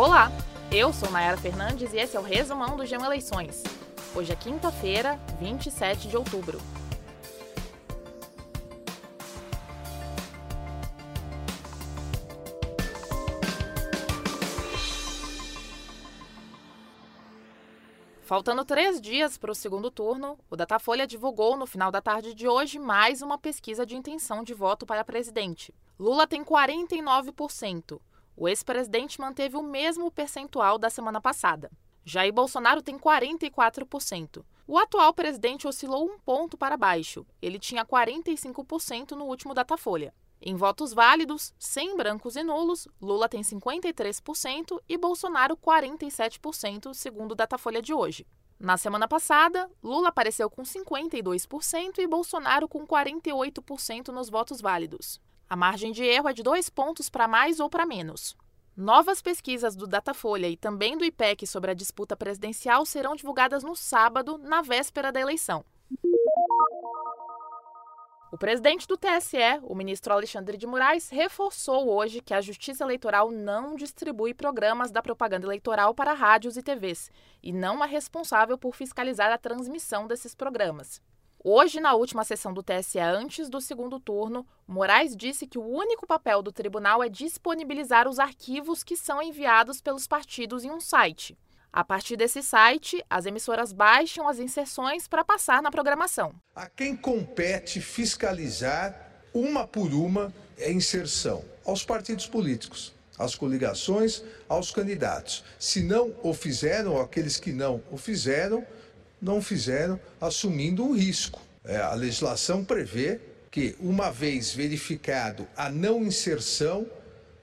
Olá, eu sou Nayara Fernandes e esse é o resumão do G1 Eleições. Hoje é quinta-feira, 27 de outubro. Faltando três dias para o segundo turno, o Datafolha divulgou no final da tarde de hoje mais uma pesquisa de intenção de voto para presidente. Lula tem 49%. O ex-presidente manteve o mesmo percentual da semana passada. Jair Bolsonaro tem 44%. O atual presidente oscilou um ponto para baixo. Ele tinha 45% no último Datafolha. Em votos válidos, sem brancos e nulos, Lula tem 53% e Bolsonaro 47%, segundo o Datafolha de hoje. Na semana passada, Lula apareceu com 52% e Bolsonaro com 48% nos votos válidos. A margem de erro é de dois pontos para mais ou para menos. Novas pesquisas do Datafolha e também do IPEC sobre a disputa presidencial serão divulgadas no sábado, na véspera da eleição. O presidente do TSE, o ministro Alexandre de Moraes, reforçou hoje que a Justiça Eleitoral não distribui programas da propaganda eleitoral para rádios e TVs e não é responsável por fiscalizar a transmissão desses programas. Hoje, na última sessão do TSE, antes do segundo turno, Moraes disse que o único papel do tribunal é disponibilizar os arquivos que são enviados pelos partidos em um site. A partir desse site, as emissoras baixam as inserções para passar na programação. A quem compete fiscalizar uma por uma a inserção? Aos partidos políticos, às coligações, aos candidatos. Se não o fizeram, aqueles que não o fizeram, não fizeram, assumindo o risco. É, a legislação prevê que, uma vez verificado a não inserção,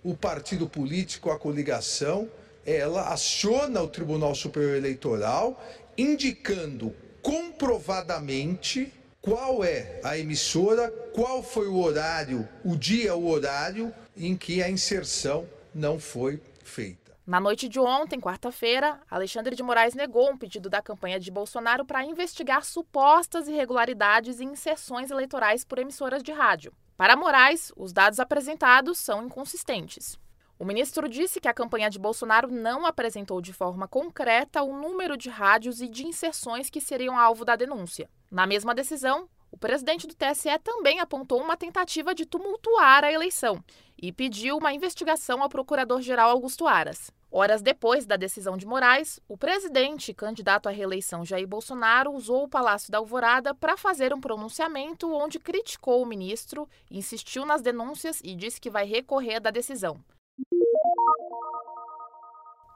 o partido político, a coligação, ela aciona o Tribunal Superior Eleitoral indicando comprovadamente qual é a emissora, qual foi o horário, o dia, o horário em que a inserção não foi feita. Na noite de ontem, quarta-feira, Alexandre de Moraes negou um pedido da campanha de Bolsonaro para investigar supostas irregularidades em inserções eleitorais por emissoras de rádio. Para Moraes, os dados apresentados são inconsistentes. O ministro disse que a campanha de Bolsonaro não apresentou de forma concreta o número de rádios e de inserções que seriam alvo da denúncia. Na mesma decisão, o presidente do TSE também apontou uma tentativa de tumultuar a eleição e pediu uma investigação ao procurador-geral Augusto Aras. Horas depois da decisão de Moraes, o presidente candidato à reeleição Jair Bolsonaro usou o Palácio da Alvorada para fazer um pronunciamento onde criticou o ministro, insistiu nas denúncias e disse que vai recorrer da decisão.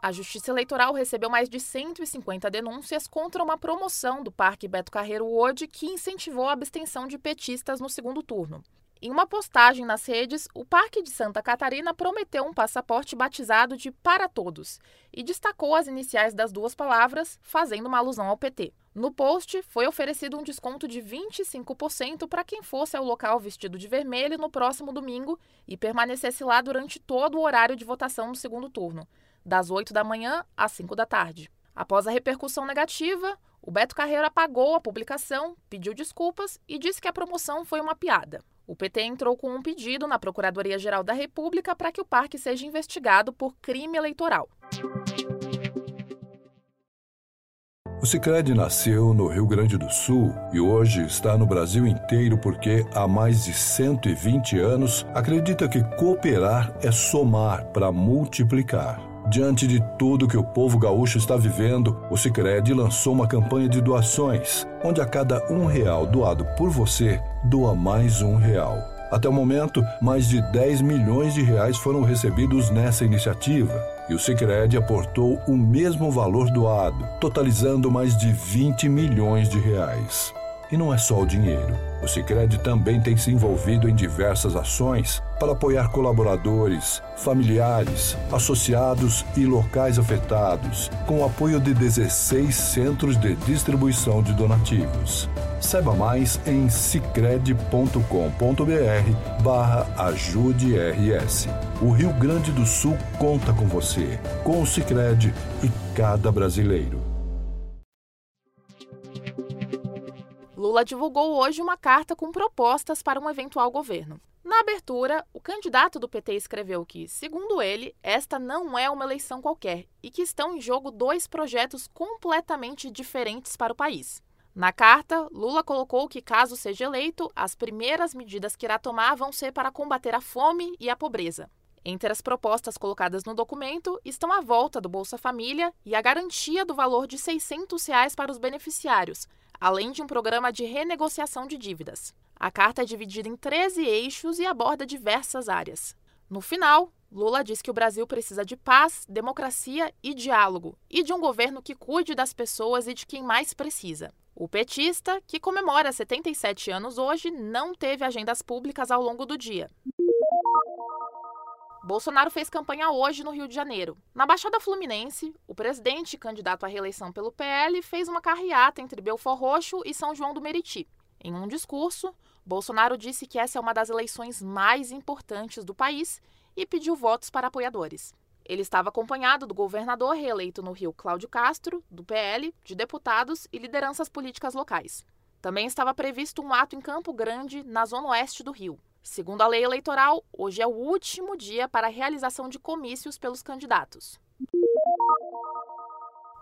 A Justiça Eleitoral recebeu mais de 150 denúncias contra uma promoção do Parque Beto Carreiro World que incentivou a abstenção de petistas no segundo turno. Em uma postagem nas redes, o Parque de Santa Catarina prometeu um passaporte batizado de Para Todos e destacou as iniciais das duas palavras, fazendo uma alusão ao PT. No post, foi oferecido um desconto de 25% para quem fosse ao local vestido de vermelho no próximo domingo e permanecesse lá durante todo o horário de votação no segundo turno das 8 da manhã às 5 da tarde. Após a repercussão negativa, o Beto Carreiro apagou a publicação, pediu desculpas e disse que a promoção foi uma piada. O PT entrou com um pedido na Procuradoria-Geral da República para que o parque seja investigado por crime eleitoral. O Sicredi nasceu no Rio Grande do Sul e hoje está no Brasil inteiro porque há mais de 120 anos acredita que cooperar é somar para multiplicar. Diante de tudo que o povo gaúcho está vivendo, o Sicredi lançou uma campanha de doações, onde a cada um real doado por você, doa mais um real. Até o momento, mais de 10 milhões de reais foram recebidos nessa iniciativa e o Sicredi aportou o mesmo valor doado, totalizando mais de 20 milhões de reais. E não é só o dinheiro. O Sicredi também tem se envolvido em diversas ações para apoiar colaboradores, familiares, associados e locais afetados, com o apoio de 16 centros de distribuição de donativos. Saiba mais em cicred.com.br barra. O Rio Grande do Sul conta com você, com o Cicred e cada brasileiro. Lula divulgou hoje uma carta com propostas para um eventual governo. Na abertura, o candidato do PT escreveu que, segundo ele, esta não é uma eleição qualquer e que estão em jogo dois projetos completamente diferentes para o país. Na carta, Lula colocou que, caso seja eleito, as primeiras medidas que irá tomar vão ser para combater a fome e a pobreza. Entre as propostas colocadas no documento estão a volta do Bolsa Família e a garantia do valor de 600 reais para os beneficiários, além de um programa de renegociação de dívidas. A carta é dividida em 13 eixos e aborda diversas áreas. No final, Lula diz que o Brasil precisa de paz, democracia e diálogo, e de um governo que cuide das pessoas e de quem mais precisa. O petista, que comemora 77 anos hoje, não teve agendas públicas ao longo do dia. Bolsonaro fez campanha hoje no Rio de Janeiro. Na Baixada Fluminense, o presidente, candidato à reeleição pelo PL, fez uma carreata entre Belfor Roxo e São João do Meriti. Em um discurso, Bolsonaro disse que essa é uma das eleições mais importantes do país e pediu votos para apoiadores. Ele estava acompanhado do governador reeleito no Rio, Cláudio Castro, do PL, de deputados e lideranças políticas locais. Também estava previsto um ato em Campo Grande, na zona oeste do Rio. Segundo a lei eleitoral, hoje é o último dia para a realização de comícios pelos candidatos.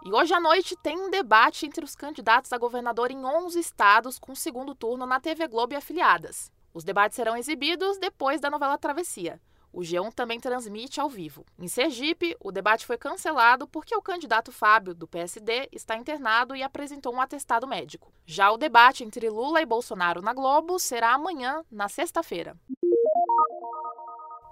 E hoje à noite tem um debate entre os candidatos a governador em 11 estados com segundo turno na TV Globo e afiliadas. Os debates serão exibidos depois da novela Travessia. O G1 também transmite ao vivo. Em Sergipe, o debate foi cancelado porque o candidato Fábio, do PSD, está internado e apresentou um atestado médico. Já o debate entre Lula e Bolsonaro na Globo será amanhã, na sexta-feira.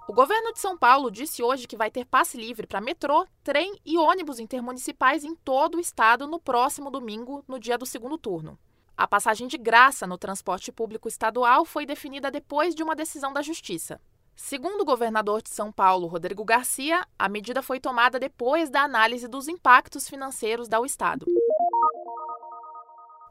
O governo de São Paulo disse hoje que vai ter passe livre para metrô, trem e ônibus intermunicipais em todo o estado no próximo domingo, no dia do segundo turno. A passagem de graça no transporte público estadual foi definida depois de uma decisão da Justiça. Segundo o governador de São Paulo, Rodrigo Garcia, a medida foi tomada depois da análise dos impactos financeiros do Estado.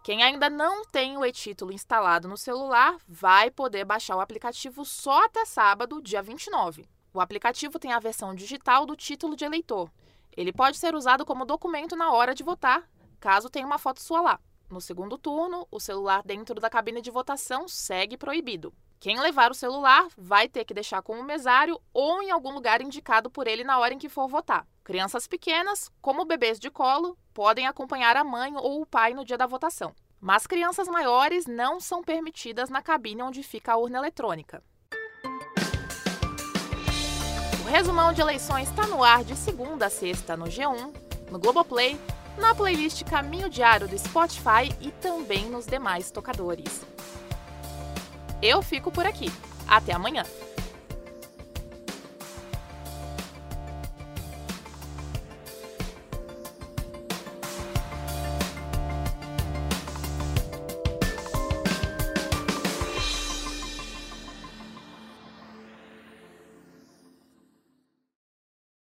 Quem ainda não tem o e-título instalado no celular vai poder baixar o aplicativo só até sábado, dia 29. O aplicativo tem a versão digital do título de eleitor. Ele pode ser usado como documento na hora de votar, caso tenha uma foto sua lá. No segundo turno, o celular dentro da cabine de votação segue proibido. Quem levar o celular vai ter que deixar com o mesário ou em algum lugar indicado por ele na hora em que for votar. Crianças pequenas, como bebês de colo, podem acompanhar a mãe ou o pai no dia da votação. Mas crianças maiores não são permitidas na cabine onde fica a urna eletrônica. O resumão de eleições está no ar de segunda a sexta no G1, no Globoplay, na playlist Caminho Diário do Spotify e também nos demais tocadores. Eu fico por aqui. Até amanhã!